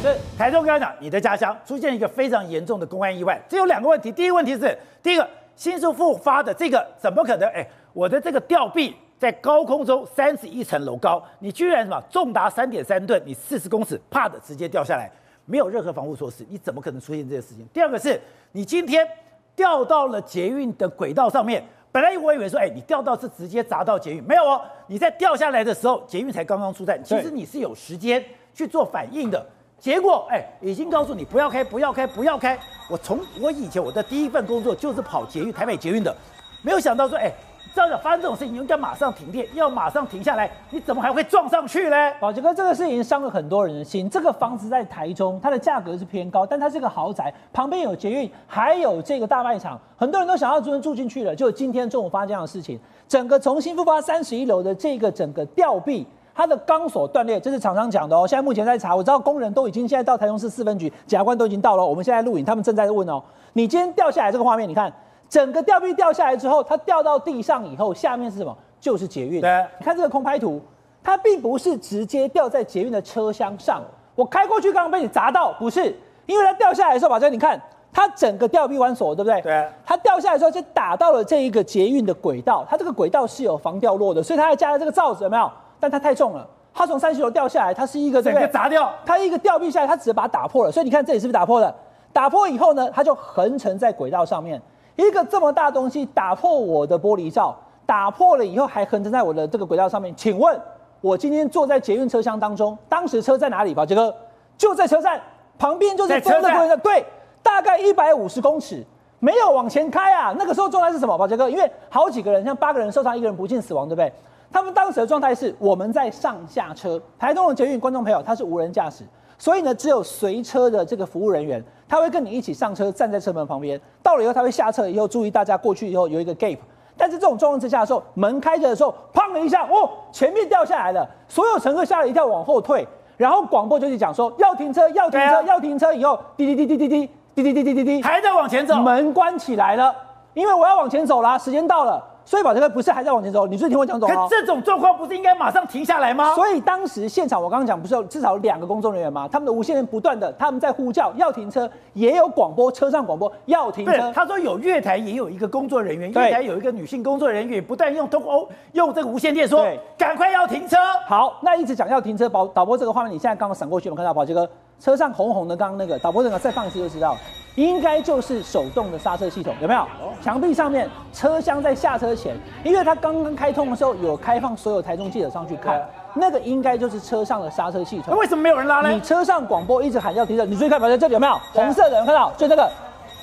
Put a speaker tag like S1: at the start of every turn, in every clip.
S1: 是台中刚刚讲，你的家乡出现一个非常严重的公安意外，这有两个问题。第一个问题是，第一个新式复发的这个怎么可能？哎，我的这个吊臂在高空中三十一层楼高，你居然什么重达三点三吨，你四十公尺，啪的直接掉下来，没有任何防护措施，你怎么可能出现这些事情？第二个是你今天掉到了捷运的轨道上面，本来我以为说，哎，你掉到是直接砸到捷运，没有哦，你在掉下来的时候，捷运才刚刚出站，其实你是有时间去做反应的。结果哎，已经告诉你不要开，不要开，不要开。我从我以前我的第一份工作就是跑捷运，台北捷运的，没有想到说哎，这样发生这种事情，应该马上停电，要马上停下来，你怎么还会撞上去呢？
S2: 宝杰哥，这个事情伤了很多人的心。这个房子在台中，它的价格是偏高，但它是个豪宅，旁边有捷运，还有这个大卖场，很多人都想要住住进去了。就今天中午发生这样的事情，整个重新复发三十一楼的这个整个吊臂。它的钢索断裂，这是厂商讲的哦。现在目前在查，我知道工人都已经现在到台中市四分局，检察官都已经到了。我们现在录影，他们正在问哦。你今天掉下来这个画面，你看整个吊臂掉下来之后，它掉到地上以后，下面是什么？就是捷运。
S1: 对，
S2: 你看这个空拍图，它并不是直接掉在捷运的车厢上。我开过去刚刚被你砸到，不是，因为它掉下来的时候，把这你看，它整个吊臂弯锁，对不对？
S1: 对。
S2: 它掉下来之后就打到了这一个捷运的轨道，它这个轨道是有防掉落的，所以它还加了这个罩子，有没有？但它太重了。它从三十楼掉下来，它是一个
S1: 整个砸掉，
S2: 它一个吊臂下来，它只是把它打破了。所以你看这里是不是打破了？打破以后呢，它就横沉在轨道上面。一个这么大东西打破我的玻璃罩，打破了以后还横沉在我的这个轨道上面。请问，我今天坐在捷运车厢当中，当时车在哪里？宝杰哥就在车站旁边，就是风的轨道，对，大概一百五十公尺，没有往前开啊。那个时候状态是什么？宝杰哥，因为好几个人，像八个人受伤，一个人不幸死亡，对不对？他们当时的状态是，我们在上下车。台东的捷运观众朋友，他是无人驾驶，所以呢，只有随车的这个服务人员，他会跟你一起上车，站在车门旁边。到了以后，他会下车以后，注意大家过去以后有一个 gap。但是这种状况之下的时候，门开着的时候，砰的一下，哦，前面掉下来了，所有乘客吓了一跳，往后退。然后广播就去讲说要停车，要停车，啊、要停车。以后滴滴滴滴滴滴滴滴滴滴滴滴，
S1: 还在往前走，
S2: 门关起来了，因为我要往前走啦，时间到了。所以宝杰哥不是还在往前走，你是听我讲懂吗？
S1: 可这种状况不是应该马上停下来吗？
S2: 所以当时现场我刚刚讲不是有至少两个工作人员吗？他们的无线电不断的他们在呼叫要停车，也有广播车上广播要停车。
S1: 他说有月台也有一个工作人员，月台有一个女性工作人员不断用通哦用这个无线电说赶快要停车。
S2: 好，那一直讲要停车，导导播这个画面你现在刚刚闪过去，我们看到宝杰哥车上红红的，刚刚那个导播这个再放一次就知道。应该就是手动的刹车系统，有没有？墙壁上面，车厢在下车前，因为它刚刚开通的时候有开放所有台中记者上去看，那个应该就是车上的刹车系统。
S1: 那为什么没有人拉呢？
S2: 你车上广播一直喊要停车，你注意看，宝杰这里有没有红色的？有看到？就这个，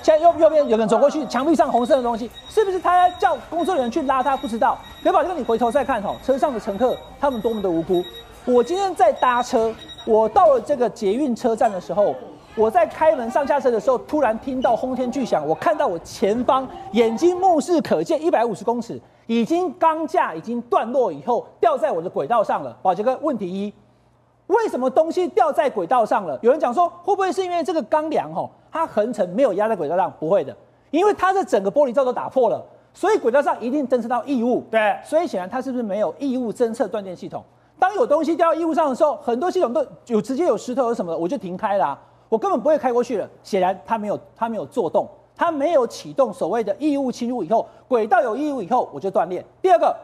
S2: 现在右右边有人走过去，墙壁上红色的东西，是不是他叫工作人员去拉他？不知道。可宝杰，你回头再看哈，车上的乘客他们多么的无辜。我今天在搭车，我到了这个捷运车站的时候。我在开门上下车的时候，突然听到轰天巨响，我看到我前方眼睛目视可见一百五十公尺，已经钢架已经断落以后掉在我的轨道上了。宝杰哥，问题一，为什么东西掉在轨道上了？有人讲说，会不会是因为这个钢梁吼，它横沉没有压在轨道上？不会的，因为它的整个玻璃罩都打破了，所以轨道上一定侦测到异物。
S1: 对，
S2: 所以显然它是不是没有异物侦测断电系统？当有东西掉到异物上的时候，很多系统都有直接有石头有什么的，我就停开了。我根本不会开过去了，显然它没有，它没有作动，它没有启动所谓的异物侵入以后，轨道有异物以后，我就断裂。第二个，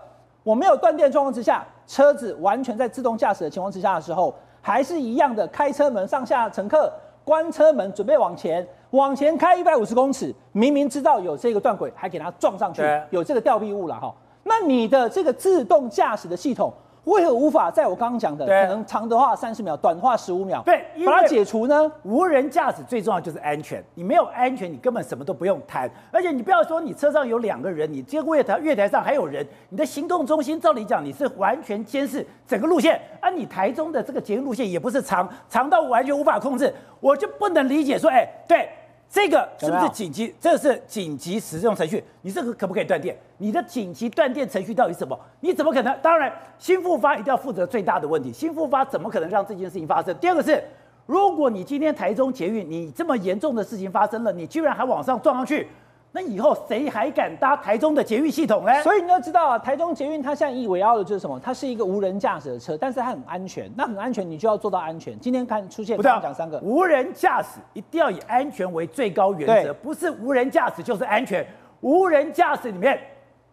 S2: 我没有断电状况之下，车子完全在自动驾驶的情况之下的时候，还是一样的开车门上下乘客关车门准备往前，往前开一百五十公尺，明明知道有这个断轨，还给它撞上去，有这个吊臂物了哈。那你的这个自动驾驶的系统。为何无法在我刚刚讲的可能长的话三十秒，短的话十五秒，
S1: 对，
S2: 把它解除呢？
S1: 无人驾驶最重要就是安全，你没有安全，你根本什么都不用谈。而且你不要说你车上有两个人，你这个月台月台上还有人，你的行动中心照理讲你是完全监视整个路线，而你台中的这个捷运路线也不是长长到完全无法控制，我就不能理解说，哎，对。这个是不是紧急？这是紧急使用程序，你这个可不可以断电？你的紧急断电程序到底是什么？你怎么可能？当然，新复发一定要负责最大的问题。新复发怎么可能让这件事情发生？第二个是，如果你今天台中捷运你这么严重的事情发生了，你居然还往上撞上去，那以后谁还敢搭台中的捷运系统呢？
S2: 所以你要知道啊，台中捷运它现在以为傲的就是什么？它是一个无人驾驶的车，但是它很安全。那很安全，你就要做到安全。今天看出现，不要讲三个
S1: 无人驾驶，一定要以安全为最高原则，不是无人驾驶就是安全。无人驾驶里面，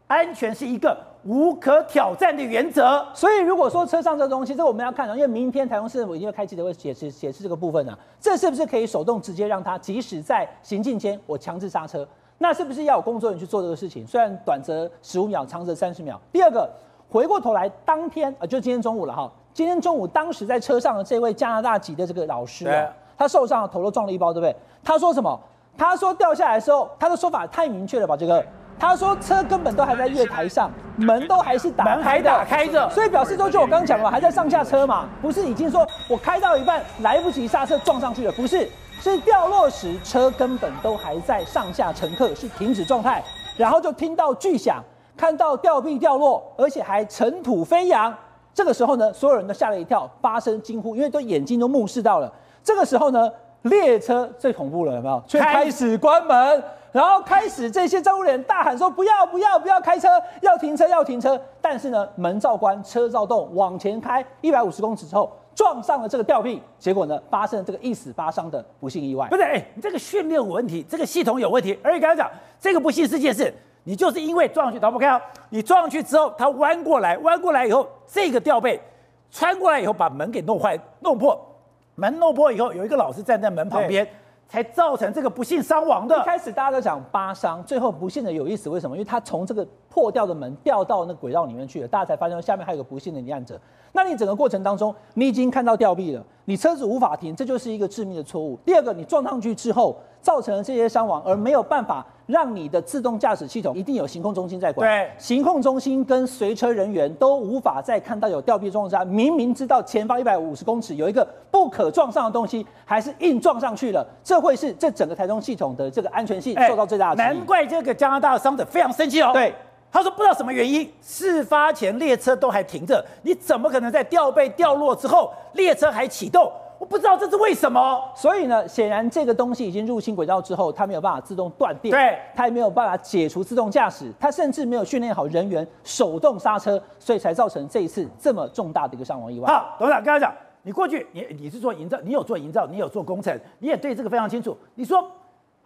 S1: 安全是一个无可挑战的原则。
S2: 所以如果说车上这东西，这我们要看，因为明天台中市政府一定会开记者会解释解释这个部分呢、啊。这是不是可以手动直接让它，即使在行进间我强制刹车？那是不是要有工作人员去做这个事情？虽然短则十五秒，长则三十秒。第二个，回过头来，当天啊，就今天中午了哈。今天中午，当时在车上的这位加拿大籍的这个老师啊，他受伤了，头都撞了一包，对不对？他说什么？他说掉下来的时候，他的说法太明确了吧？这个，他说车根本都还在月台上，门都还是打开的，
S1: 门还打开着，
S2: 所以表示说，就我刚讲了，还在上下车嘛，不是已经说我开到一半来不及刹车撞上去了，不是。是掉落时，车根本都还在上下，乘客是停止状态，然后就听到巨响，看到吊臂掉落，而且还尘土飞扬。这个时候呢，所有人都吓了一跳，发声惊呼，因为都眼睛都目视到了。这个时候呢，列车最恐怖了，有没有？却开始关门，然后开始这些站务员大喊说：“不要，不要，不要开车，要停车，要停车。”但是呢，门照关，车照动，往前开一百五十公尺之后。撞上了这个吊臂，结果呢，发生了这个一死八伤的不幸意外。
S1: 不是，哎，你这个训练有问题，这个系统有问题。而且刚才讲这个不幸事件是，你就是因为撞上去逃不开啊，你撞上去之后，它弯过来，弯过来以后，这个吊臂穿过来以后，把门给弄坏、弄破。门弄破以后，有一个老师站在门旁边。才造成这个不幸伤亡的。
S2: 一开始大家都讲八伤，最后不幸的有意思，为什么？因为他从这个破掉的门掉到那轨道里面去了，大家才发现下面还有个不幸的罹难者。那你整个过程当中，你已经看到吊臂了，你车子无法停，这就是一个致命的错误。第二个，你撞上去之后造成了这些伤亡，而没有办法。让你的自动驾驶系统一定有行控中心在管。
S1: 对，
S2: 行控中心跟随车人员都无法再看到有吊臂状况下，明明知道前方一百五十公尺有一个不可撞上的东西，还是硬撞上去了。这会是这整个台中系统的这个安全性受到最大的。
S1: 难怪这个加拿大的伤者非常生气哦。
S2: 对，
S1: 他说不知道什么原因，事发前列车都还停着，你怎么可能在吊臂掉落之后列车还启动？我不知道这是为什么，
S2: 所以呢，显然这个东西已经入侵轨道之后，它没有办法自动断电，
S1: 对，
S2: 它也没有办法解除自动驾驶，它甚至没有训练好人员手动刹车，所以才造成这一次这么重大的一个伤亡意外。
S1: 好，董事长跟他讲，你过去你你是做营造，你有做营造，你有做工程，你也对这个非常清楚。你说，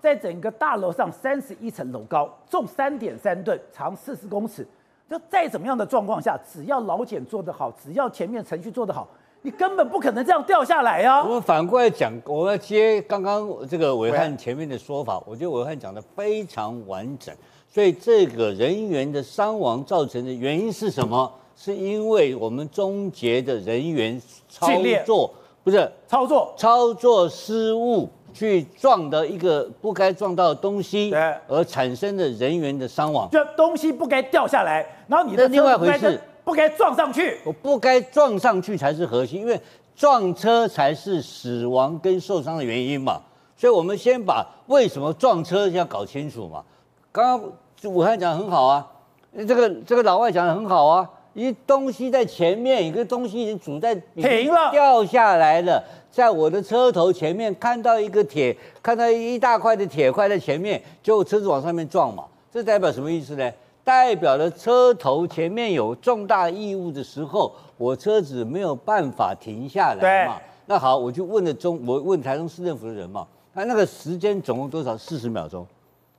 S1: 在整个大楼上三十一层楼高，重三点三吨，长四十公尺，就再怎么样的状况下，只要老检做得好，只要前面程序做得好。你根本不可能这样掉下来呀！
S3: 我们反过来讲，我要接刚刚这个伟汉前面的说法，我觉得伟汉讲的非常完整。所以这个人员的伤亡造成的原因是什么？是因为我们终结的人员操作不是
S1: 操作
S3: 操作失误，去撞的一个不该撞到的东西，而产生的人员的伤亡。
S1: 就东西不该掉下来，然后你的
S3: 另外一回事。
S1: 不该撞上去，
S3: 我不该撞上去才是核心，因为撞车才是死亡跟受伤的原因嘛。所以，我们先把为什么撞车要搞清楚嘛。刚刚武汉讲的很好啊，这个这个老外讲的很好啊，一东西在前面，一个东西已经阻在
S1: 停了，
S3: 掉下来了，在我的车头前面看到一个铁，看到一大块的铁块在前面，结果车子往上面撞嘛，这代表什么意思呢？代表了车头前面有重大异物的时候，我车子没有办法停下来嘛。那好，我就问了中，我问台中市政府的人嘛，那那个时间总共多少？四十秒钟。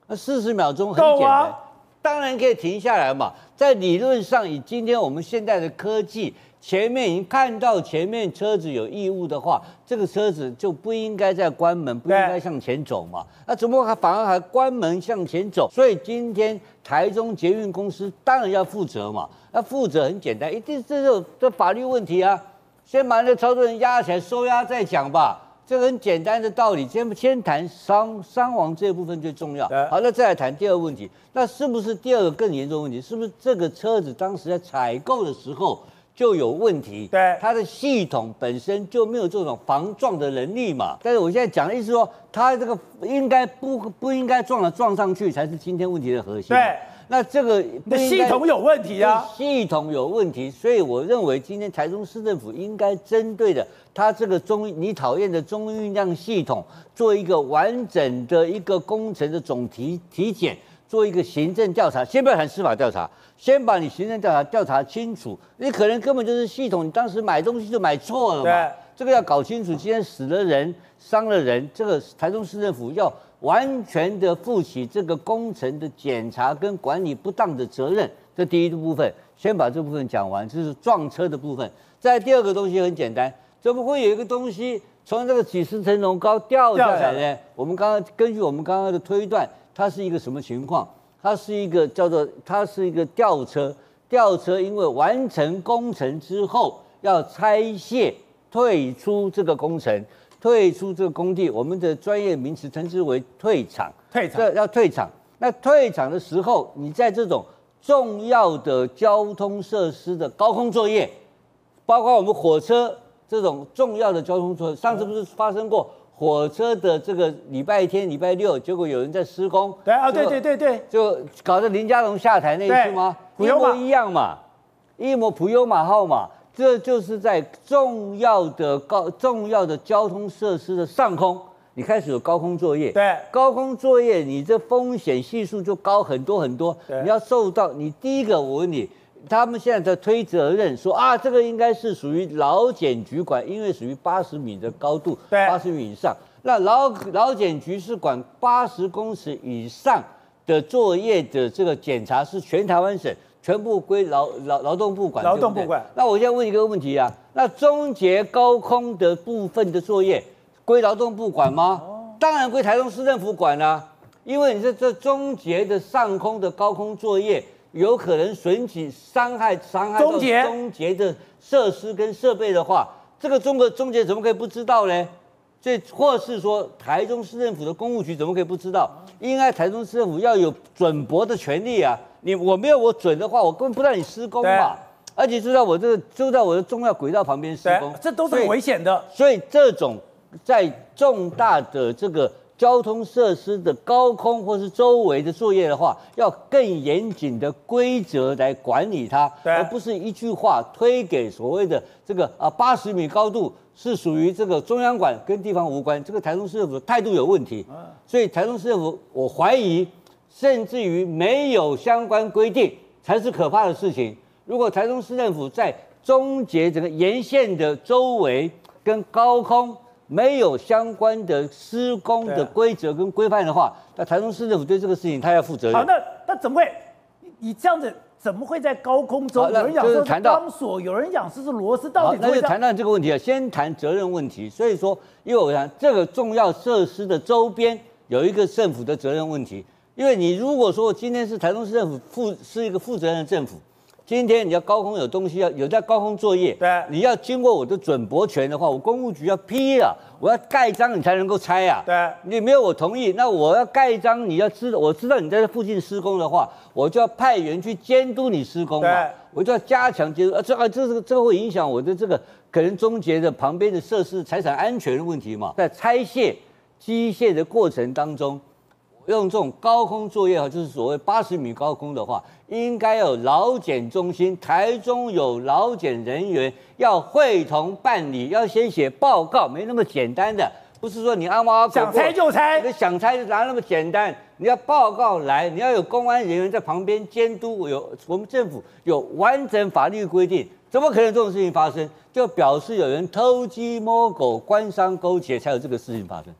S3: 那四十秒钟很简单，当然可以停下来嘛。在理论上，以今天我们现在的科技。前面已经看到前面车子有异物的话，这个车子就不应该再关门，不应该向前走嘛。那怎么还反而还关门向前走？所以今天台中捷运公司当然要负责嘛。那负责很简单，一定是这这法律问题啊。先把那个操作人押起来收押再讲吧。这个很简单的道理。先先谈伤伤亡这部分最重要。好，那再来谈第二个问题。那是不是第二个更严重的问题？是不是这个车子当时在采购的时候？就有问题，
S1: 对，
S3: 它的系统本身就没有这种防撞的能力嘛。但是我现在讲的意思说，它这个应该不不应该撞了撞上去才是今天问题的核心。
S1: 对，
S3: 那这个
S1: 那系统有问题啊，
S3: 系统有问题，所以我认为今天台中市政府应该针对的它这个中你讨厌的中运量系统，做一个完整的一个工程的总体体检，做一个行政调查，先不要谈司法调查，先把你行政调查调查清楚，你可能根本就是系统，你当时买东西就买错了嘛，对这个要搞清楚，今天死了人，伤了人，这个台中市政府要。完全的负起这个工程的检查跟管理不当的责任，这第一个部分，先把这部分讲完，这是撞车的部分。再第二个东西很简单，怎么会有一个东西从这个几十层楼高掉下来呢？我们刚刚根据我们刚刚的推断，它是一个什么情况？它是一个叫做它是一个吊车，吊车因为完成工程之后要拆卸退出这个工程。退出这个工地，我们的专业名词称之为退场。
S1: 退场，
S3: 这要退场。那退场的时候，你在这种重要的交通设施的高空作业，包括我们火车这种重要的交通作业，上次不是发生过火车的这个礼拜天、礼拜六，结果有人在施工。
S1: 对啊，对对对对，
S3: 就搞得林佳龙下台那一次吗？一模一样嘛，一模普悠玛号码。这就是在重要的高重要的交通设施的上空，你开始有高空作业。
S1: 对，高
S3: 空作业，你这风险系数就高很多很多。对，你要受到你第一个，我问你，他们现在在推责任说啊，这个应该是属于劳检局管，因为属于八十米的高度，对，八十米以上。那劳劳检局是管八十公尺以上的作业的这个检查，是全台湾省。全部归劳劳劳动部管，
S1: 劳动部管。
S3: 那我现在问一个问题啊，那中捷高空的部分的作业归劳动部管吗？哦、当然归台中市政府管啦、啊，因为你这这中捷的上空的高空作业有可能损及伤害伤害到终结的设施跟设备的话，这个中国中捷怎么可以不知道呢？这或是说台中市政府的公务局怎么可以不知道？应该台中市政府要有准驳的权利啊。你我没有我准的话，我根本不让你施工嘛。而且就在我这个就在我的重要轨道旁边施工，
S1: 这都是很危险的。
S3: 所以这种在重大的这个交通设施的高空或是周围的作业的话，要更严谨的规则来管理它，而不是一句话推给所谓的这个啊八十米高度是属于这个中央管，跟地方无关。这个台中市政府的态度有问题，所以台中市政府我怀疑。甚至于没有相关规定才是可怕的事情。如果台中市政府在终结整个沿线的周围跟高空没有相关的施工的规则跟规范的话，那台中市政府对这个事情他要负责任。
S1: 好，那那怎么会？你这样子怎么会在高空中？有人讲说是钢索，有人讲说是螺丝，到底怎么？
S3: 那就谈到这个问题啊。先谈责任问题。所以说，因为我想这个重要设施的周边有一个政府的责任问题。因为你如果说今天是台中市政府负是一个负责任的政府，今天你要高空有东西要有在高空作业，
S1: 对，
S3: 你要经过我的准驳权的话，我公务局要批了，我要盖章你才能够拆啊，
S1: 对，
S3: 你没有我同意，那我要盖章，你要知道我知道你在这附近施工的话，我就要派员去监督你施工嘛，我就要加强监督，啊，这啊这这这个会影响我的这个可能终结的旁边的设施财产安全的问题嘛，在拆卸机械的过程当中。用这种高空作业啊，就是所谓八十米高空的话，应该有劳检中心，台中有劳检人员要会同办理，要先写报告，没那么简单的，不是说你阿猫阿狗
S1: 想拆就拆，
S3: 你想拆就拿那么简单？你要报告来，你要有公安人员在旁边监督，有我们政府有完整法律规定，怎么可能这种事情发生？就表示有人偷鸡摸狗、官商勾结，才有这个事情发生。